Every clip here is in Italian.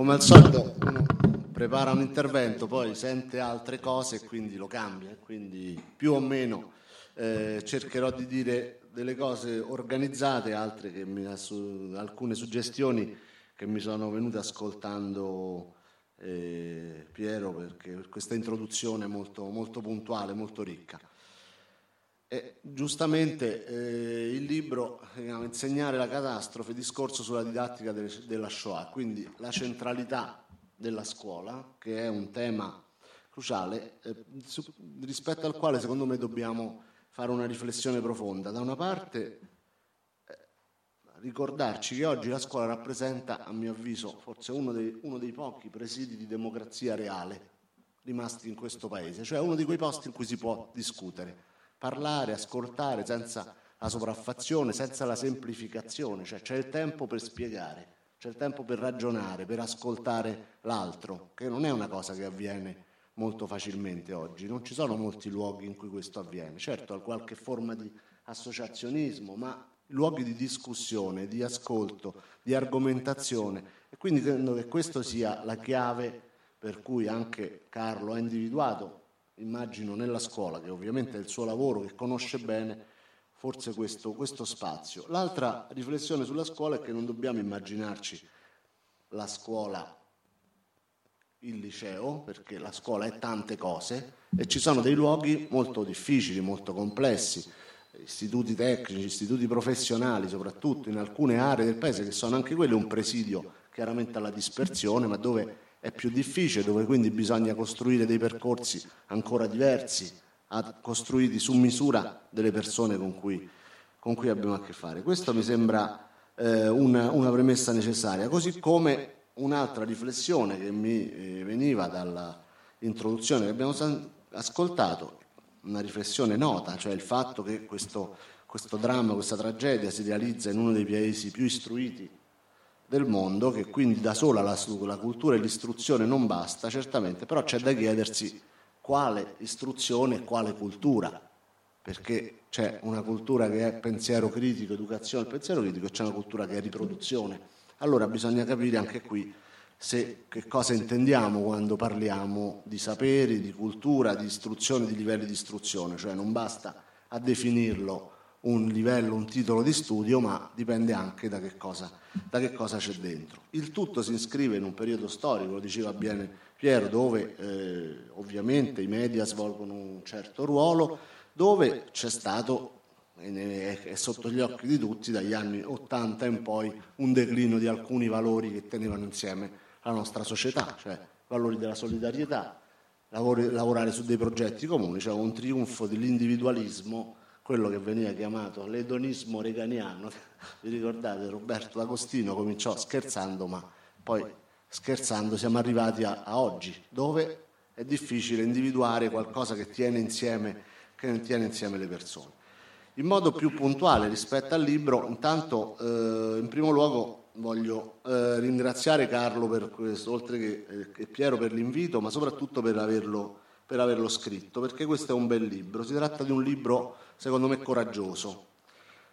come al solito uno prepara un intervento, poi sente altre cose e quindi lo cambia, quindi più o meno eh, cercherò di dire delle cose organizzate, altre che mi, alcune suggestioni che mi sono venute ascoltando eh, Piero perché per questa introduzione molto, molto puntuale, molto ricca. E, giustamente eh, il libro si chiama Insegnare la catastrofe, discorso sulla didattica de, della Shoah, quindi la centralità della scuola, che è un tema cruciale, eh, su, rispetto al quale secondo me dobbiamo fare una riflessione profonda. Da una parte eh, ricordarci che oggi la scuola rappresenta, a mio avviso, forse uno dei, uno dei pochi presidi di democrazia reale rimasti in questo paese, cioè uno di quei posti in cui si può discutere parlare, ascoltare senza la sopraffazione, senza la semplificazione, cioè c'è il tempo per spiegare, c'è il tempo per ragionare, per ascoltare l'altro, che non è una cosa che avviene molto facilmente oggi, non ci sono molti luoghi in cui questo avviene, certo qualche forma di associazionismo, ma luoghi di discussione, di ascolto, di argomentazione. E quindi credo che questa sia la chiave per cui anche Carlo ha individuato immagino nella scuola, che ovviamente è il suo lavoro, che conosce bene, forse questo, questo spazio. L'altra riflessione sulla scuola è che non dobbiamo immaginarci la scuola il liceo, perché la scuola è tante cose e ci sono dei luoghi molto difficili, molto complessi, istituti tecnici, istituti professionali, soprattutto in alcune aree del paese che sono anche quelli un presidio chiaramente alla dispersione, ma dove è più difficile, dove quindi bisogna costruire dei percorsi ancora diversi, costruiti su misura delle persone con cui, con cui abbiamo a che fare. Questo mi sembra eh, una, una, premessa necessaria, così come un'altra riflessione che mi eh, veniva dall'introduzione che abbiamo ascoltato, una riflessione nota, cioè il fatto che questo, questo dramma, questa tragedia si realizza in uno dei paesi più istruiti del mondo, che quindi da sola la, la cultura e l'istruzione non basta, certamente, però c'è da chiedersi quale istruzione e quale cultura, perché c'è una cultura che è pensiero critico, educazione al pensiero critico, e c'è una cultura che è riproduzione. Allora bisogna capire anche qui se, che cosa intendiamo quando parliamo di saperi, di cultura, di istruzione, di livelli di istruzione, cioè non basta a definirlo un livello, un titolo di studio, ma dipende anche da che, cosa, da che cosa, c'è dentro. Il tutto si iscrive in un periodo storico, lo diceva bene Piero, dove eh, ovviamente i media svolgono un certo ruolo, dove c'è stato, è sotto gli occhi di tutti, dagli anni 80 in poi, un declino di alcuni valori che tenevano insieme la nostra società, cioè valori della solidarietà, lavorare su dei progetti comuni, cioè un trionfo dell'individualismo quello che veniva chiamato l'edonismo reganiano. Vi ricordate, Roberto D'Agostino cominciò scherzando, ma poi scherzando siamo arrivati a, a oggi, dove è difficile individuare qualcosa che tiene insieme, che tiene insieme le persone. In modo più puntuale rispetto al libro, intanto eh, in primo luogo voglio eh, ringraziare Carlo per questo, oltre che, eh, che Piero per l'invito, ma soprattutto per averlo, per averlo scritto, perché questo è un bel libro. Si tratta di un libro secondo me coraggioso.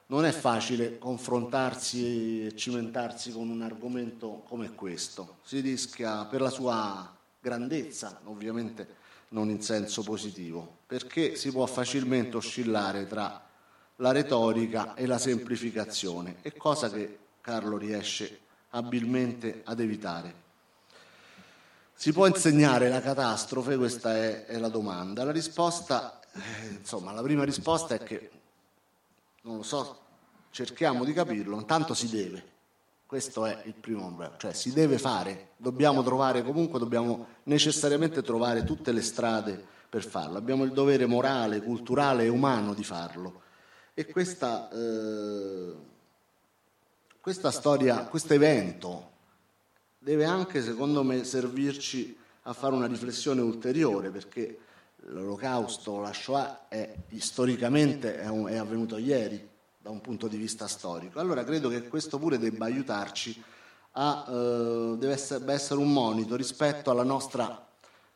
Non è facile confrontarsi e cimentarsi con un argomento come questo. Si rischia per la sua grandezza, ovviamente non in senso positivo, perché si può facilmente oscillare tra la retorica e la semplificazione, è cosa che Carlo riesce abilmente ad evitare. Si può insegnare la catastrofe? Questa è, è la domanda. La risposta eh, insomma, la prima risposta è che, non lo so, cerchiamo di capirlo, intanto si deve. Questo è il primo problema, cioè si deve fare, dobbiamo trovare comunque, dobbiamo necessariamente trovare tutte le strade per farlo, abbiamo il dovere morale, culturale e umano di farlo. E questa, eh, questa storia, questo evento deve anche, secondo me, servirci a fare una riflessione ulteriore, perché l'olocausto, la Shoah, è, storicamente è, un, è, avvenuto ieri da un punto di vista storico. Allora credo che questo pure debba aiutarci a, eh, deve, essere, essere un monito rispetto alla nostra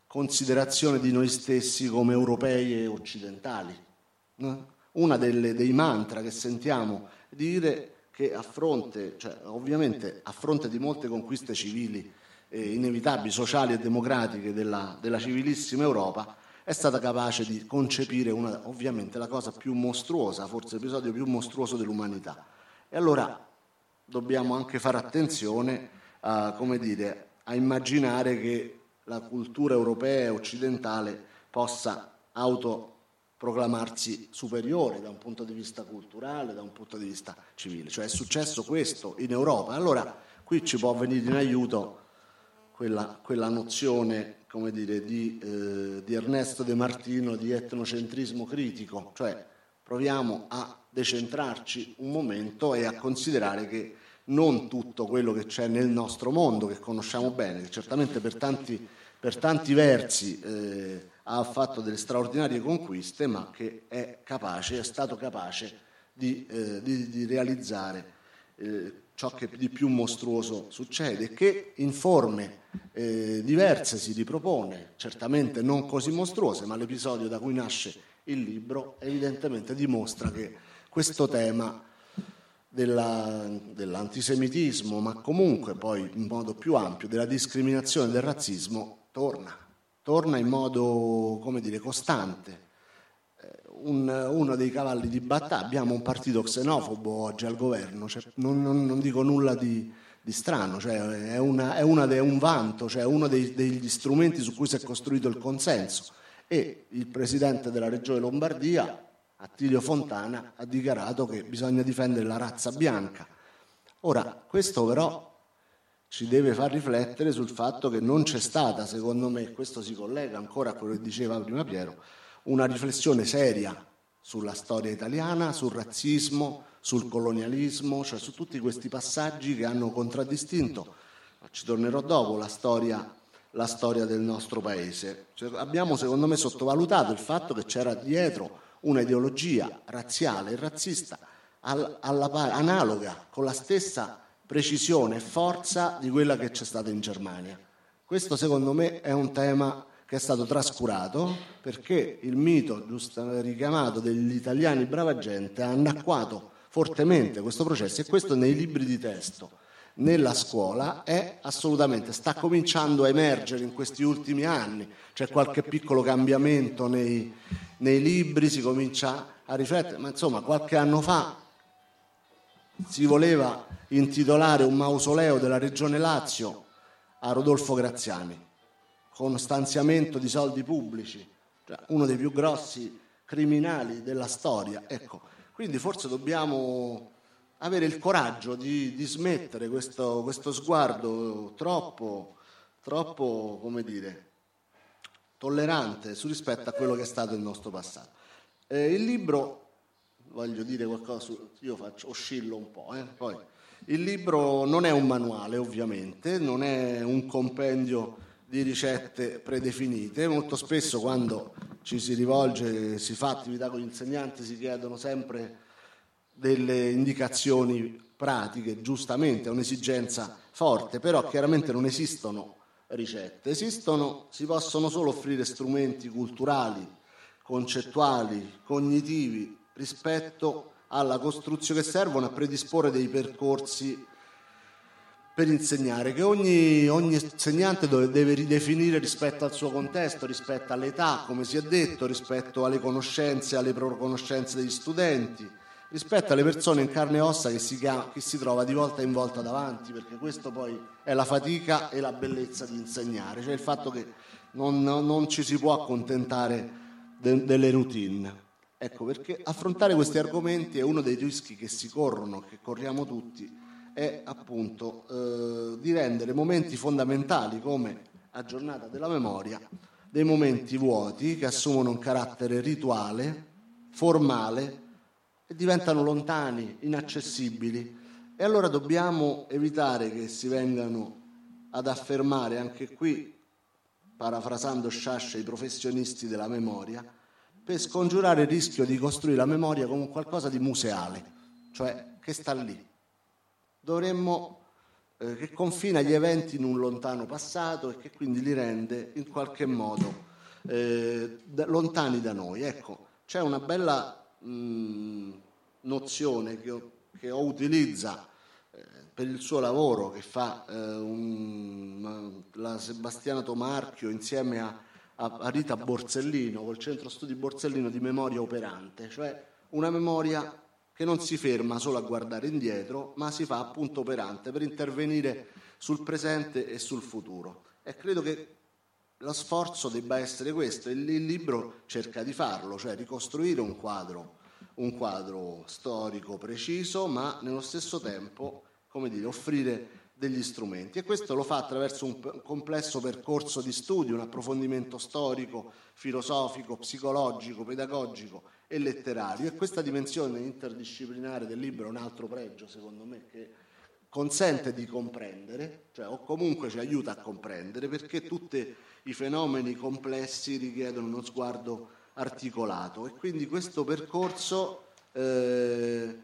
considerazione di noi stessi come europei e occidentali. Uno dei mantra che sentiamo dire che a fronte, cioè, ovviamente a fronte di molte conquiste civili eh, inevitabili, sociali e democratiche della, della civilissima Europa, è stata capace di concepire una, ovviamente la cosa più mostruosa, forse l'episodio più mostruoso dell'umanità. E allora dobbiamo anche fare attenzione a, dire, a immaginare che la cultura europea e occidentale possa autoproclamarsi superiore da un punto di vista culturale, da un punto di vista civile. Cioè è successo questo in Europa. Allora qui ci può venire in aiuto quella, quella nozione come dire, di, eh, di Ernesto De Martino di etnocentrismo critico, cioè proviamo a decentrarci un momento e a considerare che non tutto quello che c'è nel nostro mondo, che conosciamo bene, che certamente per tanti, per tanti versi eh, ha fatto delle straordinarie conquiste, ma che è capace, è stato capace di, eh, di, di realizzare eh, ciò che di più mostruoso succede, che in forme eh, diverse si ripropone, certamente non così mostruose, ma l'episodio da cui nasce il libro evidentemente dimostra che questo tema della, dell'antisemitismo, ma comunque poi in modo più ampio della discriminazione del razzismo, torna, torna in modo, come dire, costante. Un, uno dei cavalli di battaglia, abbiamo un partito xenofobo oggi al governo, cioè non, non, non, dico nulla di, di strano, cioè è, una, è, una, è, un vanto, cioè uno dei, degli strumenti su cui si è costruito il consenso e il presidente della regione Lombardia Attilio Fontana ha dichiarato che bisogna difendere la razza bianca. Ora, questo però ci deve far riflettere sul fatto che non c'è stata, secondo me, questo si collega ancora a quello che diceva prima Piero, una riflessione seria sulla storia italiana, sul razzismo, sul colonialismo, cioè su tutti questi passaggi che hanno contraddistinto, ci tornerò dopo, la storia, la storia del nostro paese. Cioè, abbiamo, secondo me, sottovalutato il fatto che c'era dietro una ideologia razziale e razzista alla, alla, analoga, con la stessa precisione e forza di quella che c'è stata in Germania. Questo secondo me è un tema che è stato trascurato perché il mito giusto richiamato degli italiani brava gente ha annacquato fortemente questo processo e questo nei libri di testo. Nella scuola è assolutamente, sta cominciando a emergere in questi ultimi anni, c'è qualche piccolo cambiamento nei, nei libri, si comincia a riflettere, ma insomma qualche anno fa si voleva intitolare un mausoleo della regione Lazio a Rodolfo Graziani, con stanziamento di soldi pubblici, cioè uno dei più grossi criminali della storia. Ecco, quindi forse dobbiamo avere il coraggio di, di smettere questo, questo, sguardo troppo, troppo, come dire, tollerante su rispetto a quello che è stato il nostro passato. Eh, il libro, voglio dire qualcosa, io faccio, oscillo un po', eh, poi, il libro non è un manuale ovviamente, non è un compendio di ricette predefinite, molto spesso quando ci si rivolge, si fa attività con gli insegnanti si chiedono sempre delle indicazioni pratiche, giustamente è un'esigenza forte, però chiaramente non esistono ricette, esistono, si possono solo offrire strumenti culturali, concettuali, cognitivi rispetto alla costruzione che servono a predisporre dei percorsi per insegnare, che ogni, ogni, insegnante deve ridefinire rispetto al suo contesto, rispetto all'età, come si è detto, rispetto alle conoscenze, alle conoscenze degli studenti, rispetto alle persone in carne e ossa che si, che si, trova di volta in volta davanti, perché questo poi è la fatica e la bellezza di insegnare, cioè il fatto che non, non ci si può accontentare de, delle routine. Ecco, perché affrontare questi argomenti è uno dei rischi che si corrono, che corriamo tutti, è appunto eh, di rendere momenti fondamentali come la giornata della memoria dei momenti vuoti che assumono un carattere rituale, formale, e diventano lontani, inaccessibili. E allora dobbiamo evitare che si vengano ad affermare anche qui, parafrasando Sciascia, i professionisti della memoria, per scongiurare il rischio di costruire la memoria come qualcosa di museale, cioè che sta lì. Dovremmo eh, che confina gli eventi in un lontano passato e che quindi li rende in qualche modo eh, lontani da noi. Ecco, c'è una bella mh, nozione che, che ho utilizza eh, per il suo lavoro, che fa eh, un, la Sebastiana Tomarchio insieme a, a Rita Borsellino, col centro studi Borsellino di memoria operante, cioè una memoria che non si ferma solo a guardare indietro, ma si fa appunto operante per intervenire sul presente e sul futuro. E credo che lo sforzo debba essere questo e il libro cerca di farlo, cioè ricostruire un quadro, un quadro storico preciso, ma nello stesso tempo, come dire, offrire degli strumenti e questo lo fa attraverso un complesso percorso di studio, un approfondimento storico, filosofico, psicologico, pedagogico e letterario. E questa dimensione interdisciplinare del libro è un altro pregio secondo me che consente di comprendere, cioè, o comunque ci aiuta a comprendere perché tutti i fenomeni complessi richiedono uno sguardo articolato. E quindi questo percorso eh,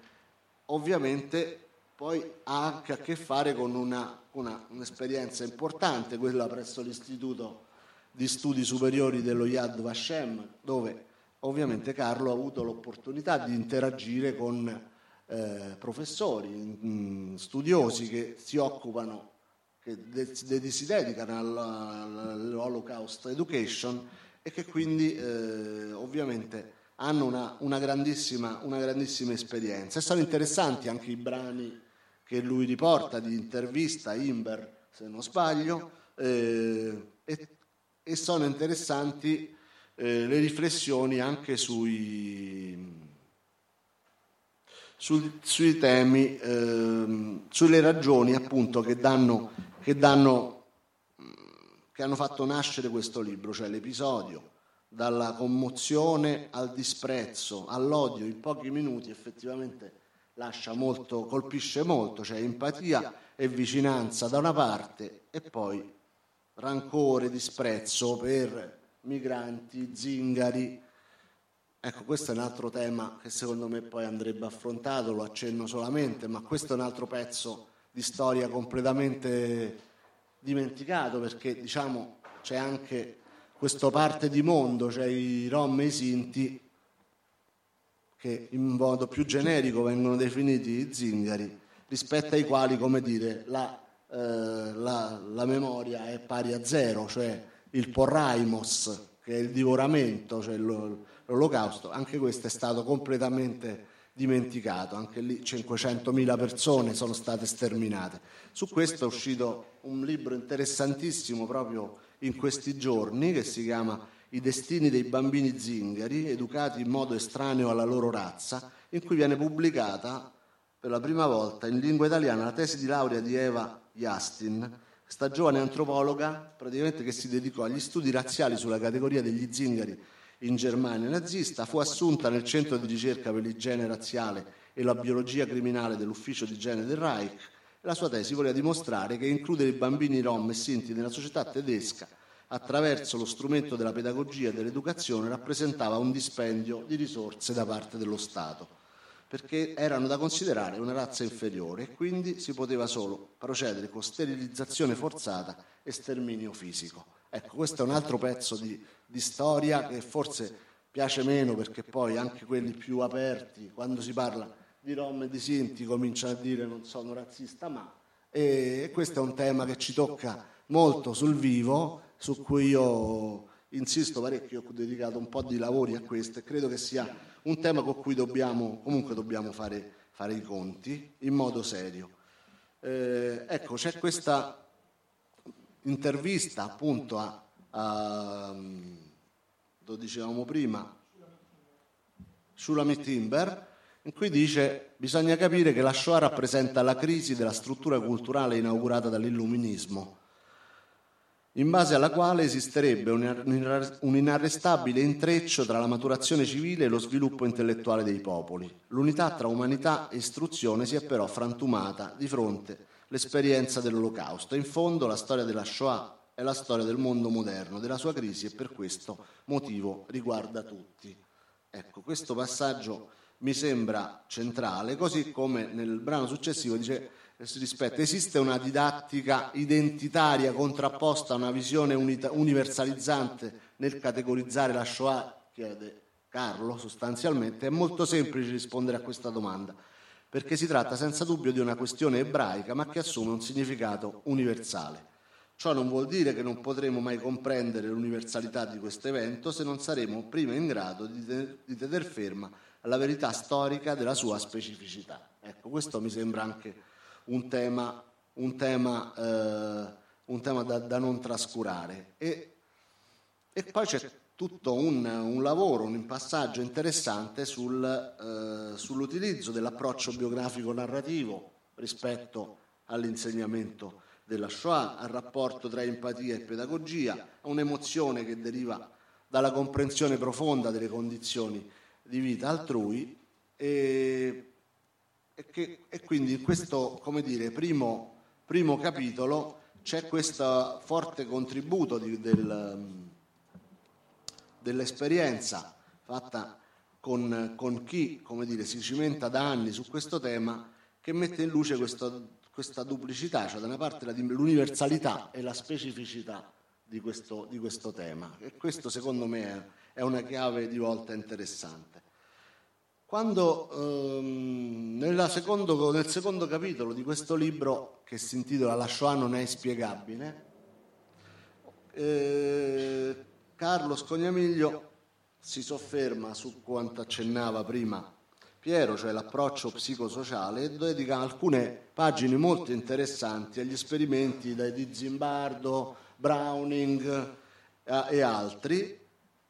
ovviamente poi ha anche a che fare con una, una, un'esperienza importante, quella presso l'Istituto di Studi Superiori dello Yad Vashem, dove ovviamente Carlo ha avuto l'opportunità di interagire con eh, professori, mh, studiosi che si occupano, che de, de, si dedicano all'Holocaust Education e che quindi eh, ovviamente hanno una, una, grandissima, una grandissima esperienza. E sono interessanti anche i brani che lui riporta di intervista Imber, se non sbaglio, eh, e, e, sono interessanti eh, le riflessioni anche sui, sui, sui temi, eh, sulle ragioni appunto che, danno, che, danno, che hanno fatto nascere questo libro, cioè l'episodio dalla commozione al disprezzo, all'odio. In pochi minuti effettivamente lascia molto, colpisce molto, cioè empatia e vicinanza da una parte e poi rancore, disprezzo per migranti, zingari. Ecco, questo è un altro tema che secondo me poi andrebbe affrontato, lo accenno solamente, ma questo è un altro pezzo di storia completamente dimenticato perché diciamo c'è anche questa parte di mondo, cioè i rom e i sinti che in modo più generico vengono definiti zingari, rispetto ai quali, come dire, la, eh, la, la memoria è pari a zero, cioè il porraimos, che è il divoramento, cioè l'olocausto, anche questo è stato completamente dimenticato, anche lì 500.000 persone sono state sterminate. Su questo è uscito un libro interessantissimo proprio in questi giorni che si chiama i destini dei bambini zingari, educati in modo estraneo alla loro razza, in cui viene pubblicata per la prima volta in lingua italiana la tesi di laurea di Eva Justin, questa giovane antropologa praticamente che si dedicò agli studi razziali sulla categoria degli zingari in Germania nazista, fu assunta nel centro di ricerca per l'igiene razziale e la biologia criminale dell'ufficio di igiene del Reich. La sua tesi voleva dimostrare che includere i bambini rom e sinti nella società tedesca attraverso lo strumento della pedagogia e dell'educazione rappresentava un dispendio di risorse da parte dello Stato, perché erano da considerare una razza inferiore e quindi si poteva solo procedere con sterilizzazione forzata e sterminio fisico. Ecco, questo è un altro pezzo di, di storia che forse piace meno perché poi anche quelli più aperti, quando si parla di Rom e di Sinti, cominciano a dire non sono razzista, ma e questo è un tema che ci tocca molto sul vivo su cui io insisto parecchio, ho dedicato un po' di lavori a questo e credo che sia un tema con cui dobbiamo, comunque dobbiamo fare, fare i conti in modo serio. Eh, ecco, c'è questa intervista appunto a, a lo dicevamo prima, Shulamit Timber, in cui dice bisogna capire che la Shoah rappresenta la crisi della struttura culturale inaugurata dall'illuminismo in base alla quale esisterebbe un inarrestabile intreccio tra la maturazione civile e lo sviluppo intellettuale dei popoli. L'unità tra umanità e istruzione si è però frantumata di fronte all'esperienza dell'Olocausto. In fondo la storia della Shoah è la storia del mondo moderno, della sua crisi e per questo motivo riguarda tutti. Ecco, questo passaggio mi sembra centrale, così come nel brano successivo dice rispetto. Esiste una didattica identitaria contrapposta a una visione unita- universalizzante nel categorizzare la Shoah, chiede Carlo sostanzialmente. È molto semplice rispondere a questa domanda, perché si tratta senza dubbio di una questione ebraica, ma che assume un significato universale. Ciò non vuol dire che non potremo mai comprendere l'universalità di questo evento se non saremo prima in grado di, te- di tener ferma alla verità storica della sua specificità. Ecco, questo mi sembra anche un tema, un tema, eh, un tema da, da, non trascurare. E, e poi c'è tutto un, un, lavoro, un passaggio interessante sul, eh, sull'utilizzo dell'approccio biografico narrativo rispetto all'insegnamento della Shoah, al rapporto tra empatia e pedagogia, a un'emozione che deriva dalla comprensione profonda delle condizioni di vita altrui e, e, che, e quindi in questo dire, primo, primo, capitolo c'è questo forte contributo di, del, dell'esperienza fatta con, con chi dire, si cimenta da anni su questo tema che mette in luce questo, questa duplicità, cioè da una parte l'universalità e la specificità di questo, di questo tema. E questo secondo me è, è una chiave di volta interessante. Quando ehm, secondo, nel secondo capitolo di questo libro, che si intitola La Shoah non è spiegabile, eh, Carlo Scognamiglio si sofferma su quanto accennava prima Piero, cioè l'approccio psicosociale, e dedica alcune pagine molto interessanti agli esperimenti di Zimbardo, Browning eh, e altri,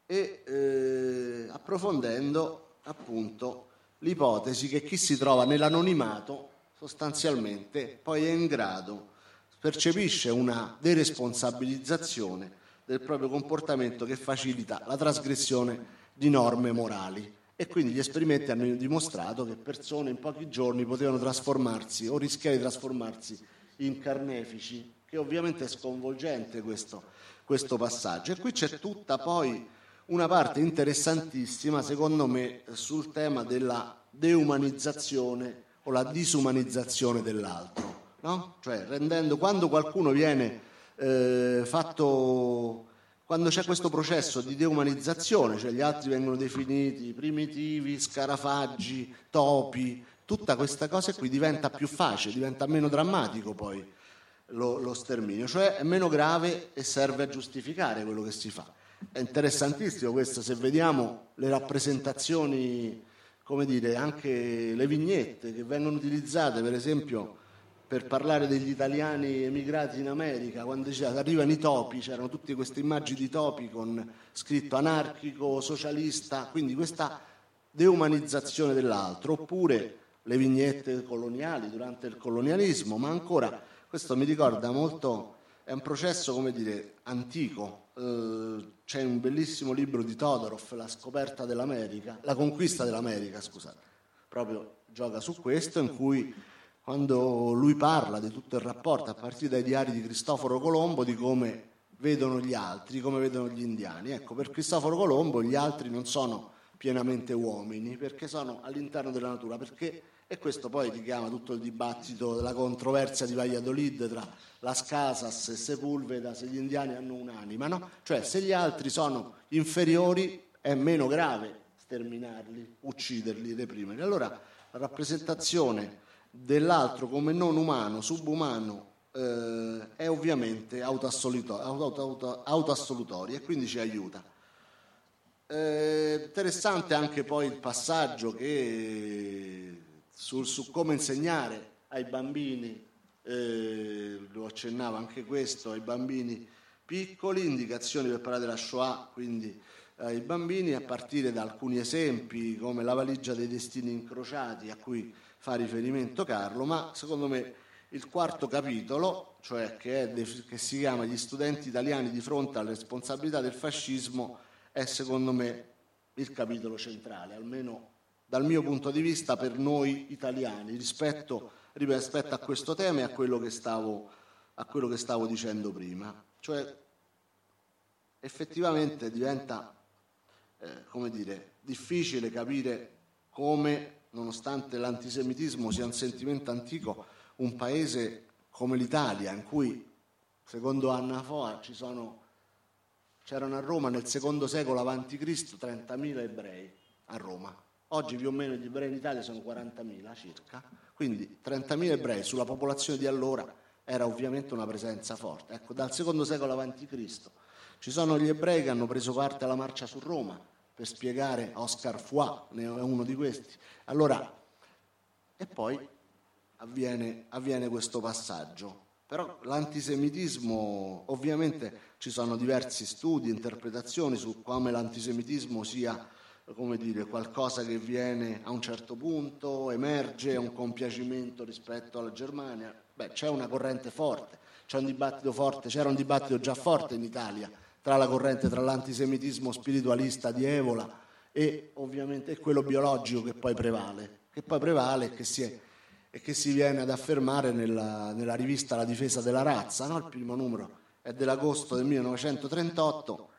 e eh, approfondendo appunto l'ipotesi che chi si trova nell'anonimato sostanzialmente poi è in grado, percepisce una deresponsabilizzazione del proprio comportamento che facilita la trasgressione di norme morali e quindi gli esperimenti hanno dimostrato che persone in pochi giorni potevano trasformarsi o rischiare di trasformarsi in carnefici, che ovviamente è sconvolgente questo, questo passaggio. E qui c'è tutta poi una parte interessantissima, secondo me, sul tema della deumanizzazione o la disumanizzazione dell'altro. No? Cioè, rendendo, quando qualcuno viene eh, fatto quando c'è questo processo di deumanizzazione, cioè gli altri vengono definiti primitivi, scarafaggi, topi, tutta questa cosa qui diventa più facile, diventa meno drammatico poi lo, lo sterminio, cioè è meno grave e serve a giustificare quello che si fa. È interessantissimo questo, se vediamo le rappresentazioni, come dire, anche le vignette che vengono utilizzate, per esempio, per parlare degli italiani emigrati in America, quando arrivano i topi, c'erano tutte queste immagini di topi con scritto anarchico, socialista, quindi questa deumanizzazione dell'altro, oppure le vignette coloniali durante il colonialismo, ma ancora, questo mi ricorda molto, è un processo, come dire, antico. Eh, c'è un bellissimo libro di Todorov, La scoperta dell'America, la conquista dell'America, scusate, proprio gioca su questo, in cui quando lui parla di tutto il rapporto a partire dai diari di Cristoforo Colombo di come vedono gli altri, come vedono gli indiani. Ecco, per Cristoforo Colombo gli altri non sono pienamente uomini, perché sono all'interno della natura, perché, e questo poi richiama tutto il dibattito della controversia di Valladolid tra Las Casas e Sepulveda, se gli indiani hanno un'anima, no? Cioè, se gli altri sono inferiori è meno grave sterminarli, ucciderli, reprimerli. Allora, la rappresentazione dell'altro come non umano, subumano, eh, è ovviamente autoassolutoria e quindi ci aiuta. Eh, interessante anche poi il passaggio che su, su come insegnare ai bambini, eh, lo accennava anche questo, ai bambini piccoli, indicazioni per parlare della Shoah, quindi ai bambini, a partire da alcuni esempi come la valigia dei destini incrociati a cui fa riferimento Carlo, ma secondo me il quarto capitolo, cioè che, è, che si chiama Gli studenti italiani di fronte alle responsabilità del fascismo, è secondo me il capitolo centrale, almeno dal mio punto di vista per noi italiani, rispetto, rispetto a questo tema e a quello che stavo, quello che stavo dicendo prima. Cioè, effettivamente diventa eh, come dire, difficile capire come nonostante l'antisemitismo sia un sentimento antico, un paese come l'Italia, in cui, secondo Anna Foa, sono, c'erano a Roma nel secondo secolo a.C. 30.000 ebrei a Roma. Oggi più o meno gli ebrei in Italia sono 40.000 circa, quindi 30.000 ebrei sulla popolazione di allora era ovviamente una presenza forte. Ecco, dal secondo secolo a.C. ci sono gli ebrei che hanno preso parte alla marcia su Roma per spiegare Oscar ne è uno di questi. Allora, e poi avviene, avviene questo passaggio. Però l'antisemitismo, ovviamente ci sono diversi studi, interpretazioni su come l'antisemitismo sia come dire, qualcosa che viene a un certo punto, emerge, un compiacimento rispetto alla Germania. Beh, c'è una corrente forte, c'è un dibattito forte, c'era un dibattito già forte in Italia tra la corrente, tra l'antisemitismo spiritualista di Evola e ovviamente quello biologico che poi prevale, che poi prevale e che si, è, e che si viene ad affermare nella, nella, rivista La difesa della razza, no? il primo numero è dell'agosto del 1938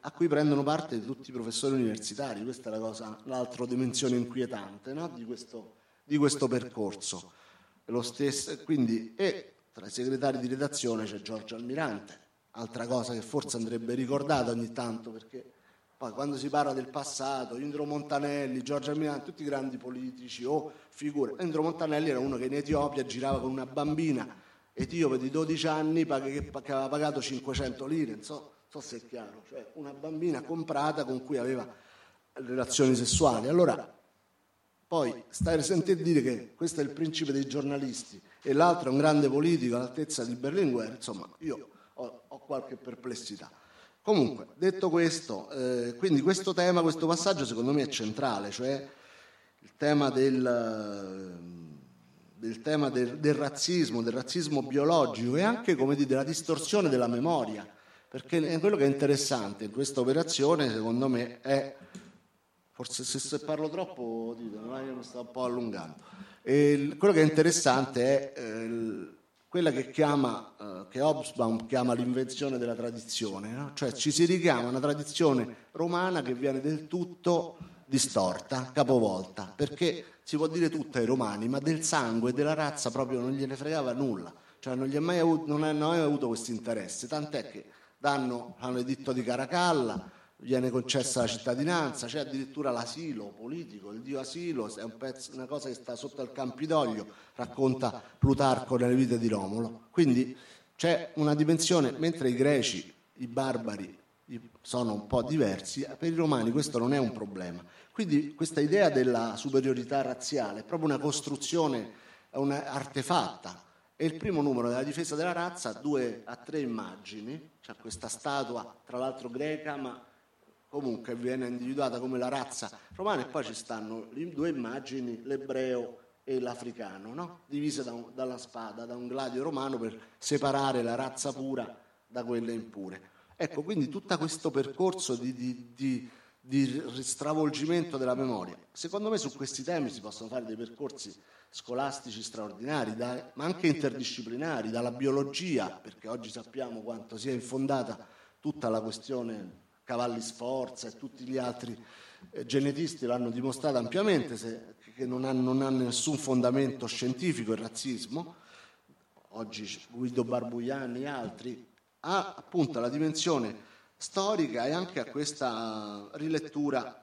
a cui prendono parte tutti i professori universitari, questa è la cosa, l'altra dimensione inquietante no? di, questo, di, questo, percorso. Stesso, quindi, e tra i segretari di redazione c'è Giorgio Almirante, altra cosa che forse andrebbe ricordata ogni tanto perché poi quando si parla del passato, Indro Montanelli, Giorgio Almirante, tutti grandi politici o figure, Indro Montanelli era uno che in Etiopia girava con una bambina etiope di 12 anni che aveva pagato 500 lire, insomma so se è chiaro, cioè una bambina comprata con cui aveva relazioni sessuali. Allora, poi stai a sentire dire che questo è il principe dei giornalisti e l'altro è un grande politico all'altezza di Berlinguer, insomma, io ho, ho qualche perplessità. Comunque, detto questo, eh, quindi questo tema, questo passaggio secondo me è centrale, cioè il tema del, del, tema del, del razzismo, del razzismo biologico e anche come dire, della distorsione della memoria perché quello che è interessante in questa operazione, secondo me, è, forse se, parlo troppo, io mi sto un po' allungando, e quello che è interessante è eh, quella che, chiama, eh, che Hobsbawm chiama l'invenzione della tradizione, no? cioè ci si richiama a una tradizione romana che viene del tutto distorta, capovolta, perché si può dire tutto ai romani, ma del sangue e della razza proprio non gliene fregava nulla, cioè non, mai avuto, non hanno mai avuto questo interesse, tant'è che danno, hanno l'editto di Caracalla, viene concessa la cittadinanza, c'è addirittura l'asilo politico, il dio asilo, è un pezzo, una cosa che sta sotto al Campidoglio, racconta Plutarco nelle vite di Romolo. Quindi c'è una dimensione, mentre i greci, i barbari sono un po' diversi, per i romani questo non è un problema. Quindi questa idea della superiorità razziale è proprio una costruzione, una artefatta e il primo numero della difesa della razza due a tre immagini, c'è questa statua, tra l'altro greca, ma comunque viene individuata come la razza romana e poi ci stanno due immagini, l'ebreo e l'africano, no? divise da un, dalla spada, da un gladio romano per separare la razza pura da quelle impure. Ecco, quindi tutto questo percorso di, di, di, di stravolgimento della memoria. Secondo me su questi temi si possono fare dei percorsi scolastici straordinari, da, ma anche interdisciplinari, dalla biologia, perché oggi sappiamo quanto sia infondata tutta la questione cavalli sforza e tutti gli altri eh, genetisti l'hanno dimostrato ampiamente, se, che non ha, non ha nessun fondamento scientifico il razzismo, oggi Guido Barbuiani e altri, ha appunto la dimensione storica e anche a questa rilettura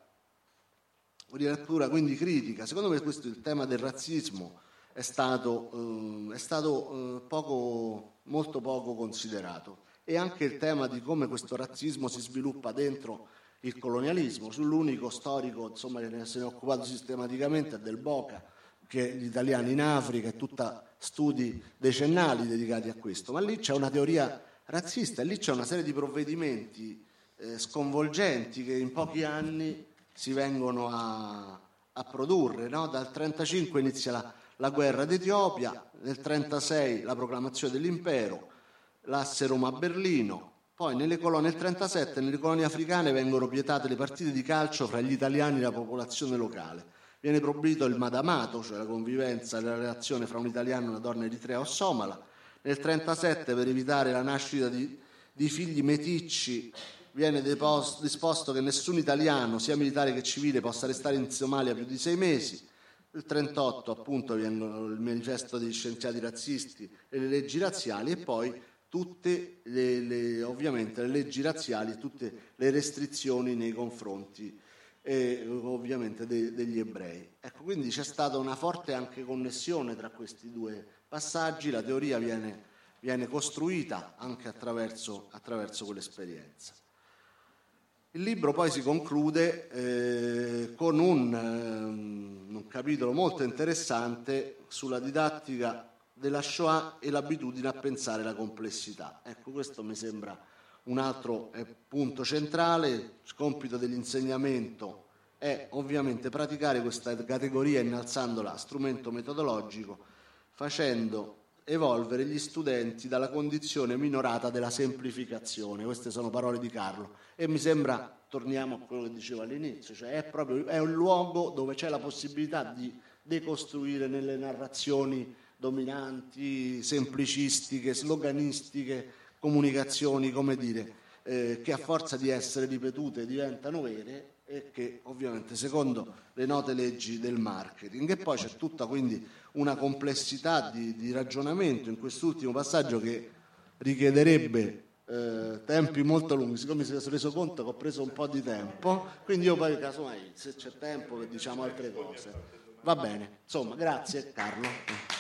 rilettura quindi critica. Secondo me questo il tema del razzismo è stato, eh, è stato eh, poco, molto poco considerato e anche il tema di come questo razzismo si sviluppa dentro il colonialismo. Sull'unico storico insomma, che se ne è occupato sistematicamente è del Boca, che gli italiani in Africa e tutta studi decennali dedicati a questo. Ma lì c'è una teoria razzista e lì c'è una serie di provvedimenti eh, sconvolgenti che in pochi anni si vengono a, a produrre. No? Dal 1935 inizia la, la guerra d'Etiopia, nel 1936 la proclamazione dell'impero, l'asse Roma-Berlino, poi colonie, nel 1937 nelle colonie africane vengono vietate le partite di calcio fra gli italiani e la popolazione locale. Viene proibito il madamato, cioè la convivenza la relazione fra un italiano e una donna eritrea o somala. Nel 1937 per evitare la nascita di, di figli meticci viene disposto che nessun italiano, sia militare che civile, possa restare in Somalia più di sei mesi. Il 38 appunto vengono il manifesto degli scienziati razzisti e le leggi razziali e poi tutte le, le, ovviamente le leggi razziali, tutte le restrizioni nei confronti eh, ovviamente de, degli ebrei. Ecco, quindi c'è stata una forte anche connessione tra questi due passaggi, la teoria viene viene costruita anche attraverso, attraverso quell'esperienza. Il libro poi si conclude eh, con un, um, un, capitolo molto interessante sulla didattica della Shoah e l'abitudine a pensare la complessità. Ecco, questo mi sembra un altro eh, punto centale. Il compito dell'insegnamento è ovviamente praticare questa categoria innalzandola a strumento metodologico, facendo evolvere gli studenti dalla condizione minorata della semplificazione. Queste sono parole di Carlo e mi sembra, torniamo a quello che dicevo all'inizio, cioè è proprio è un luogo dove c'è la possibilità di decostruire nelle narrazioni dominanti, semplicistiche, sloganistiche, comunicazioni, come dire, eh, che a forza di essere ripetute diventano vere e che ovviamente secondo le note leggi del marketing. E poi c'è tutta quindi una complessità di, di ragionamento in quest'ultimo passaggio che richiederebbe eh, tempi molto lunghi. Siccome mi sono reso conto che ho preso un po' di tempo, quindi io poi casomai se c'è tempo diciamo altre cose. Va bene, insomma, grazie Carlo.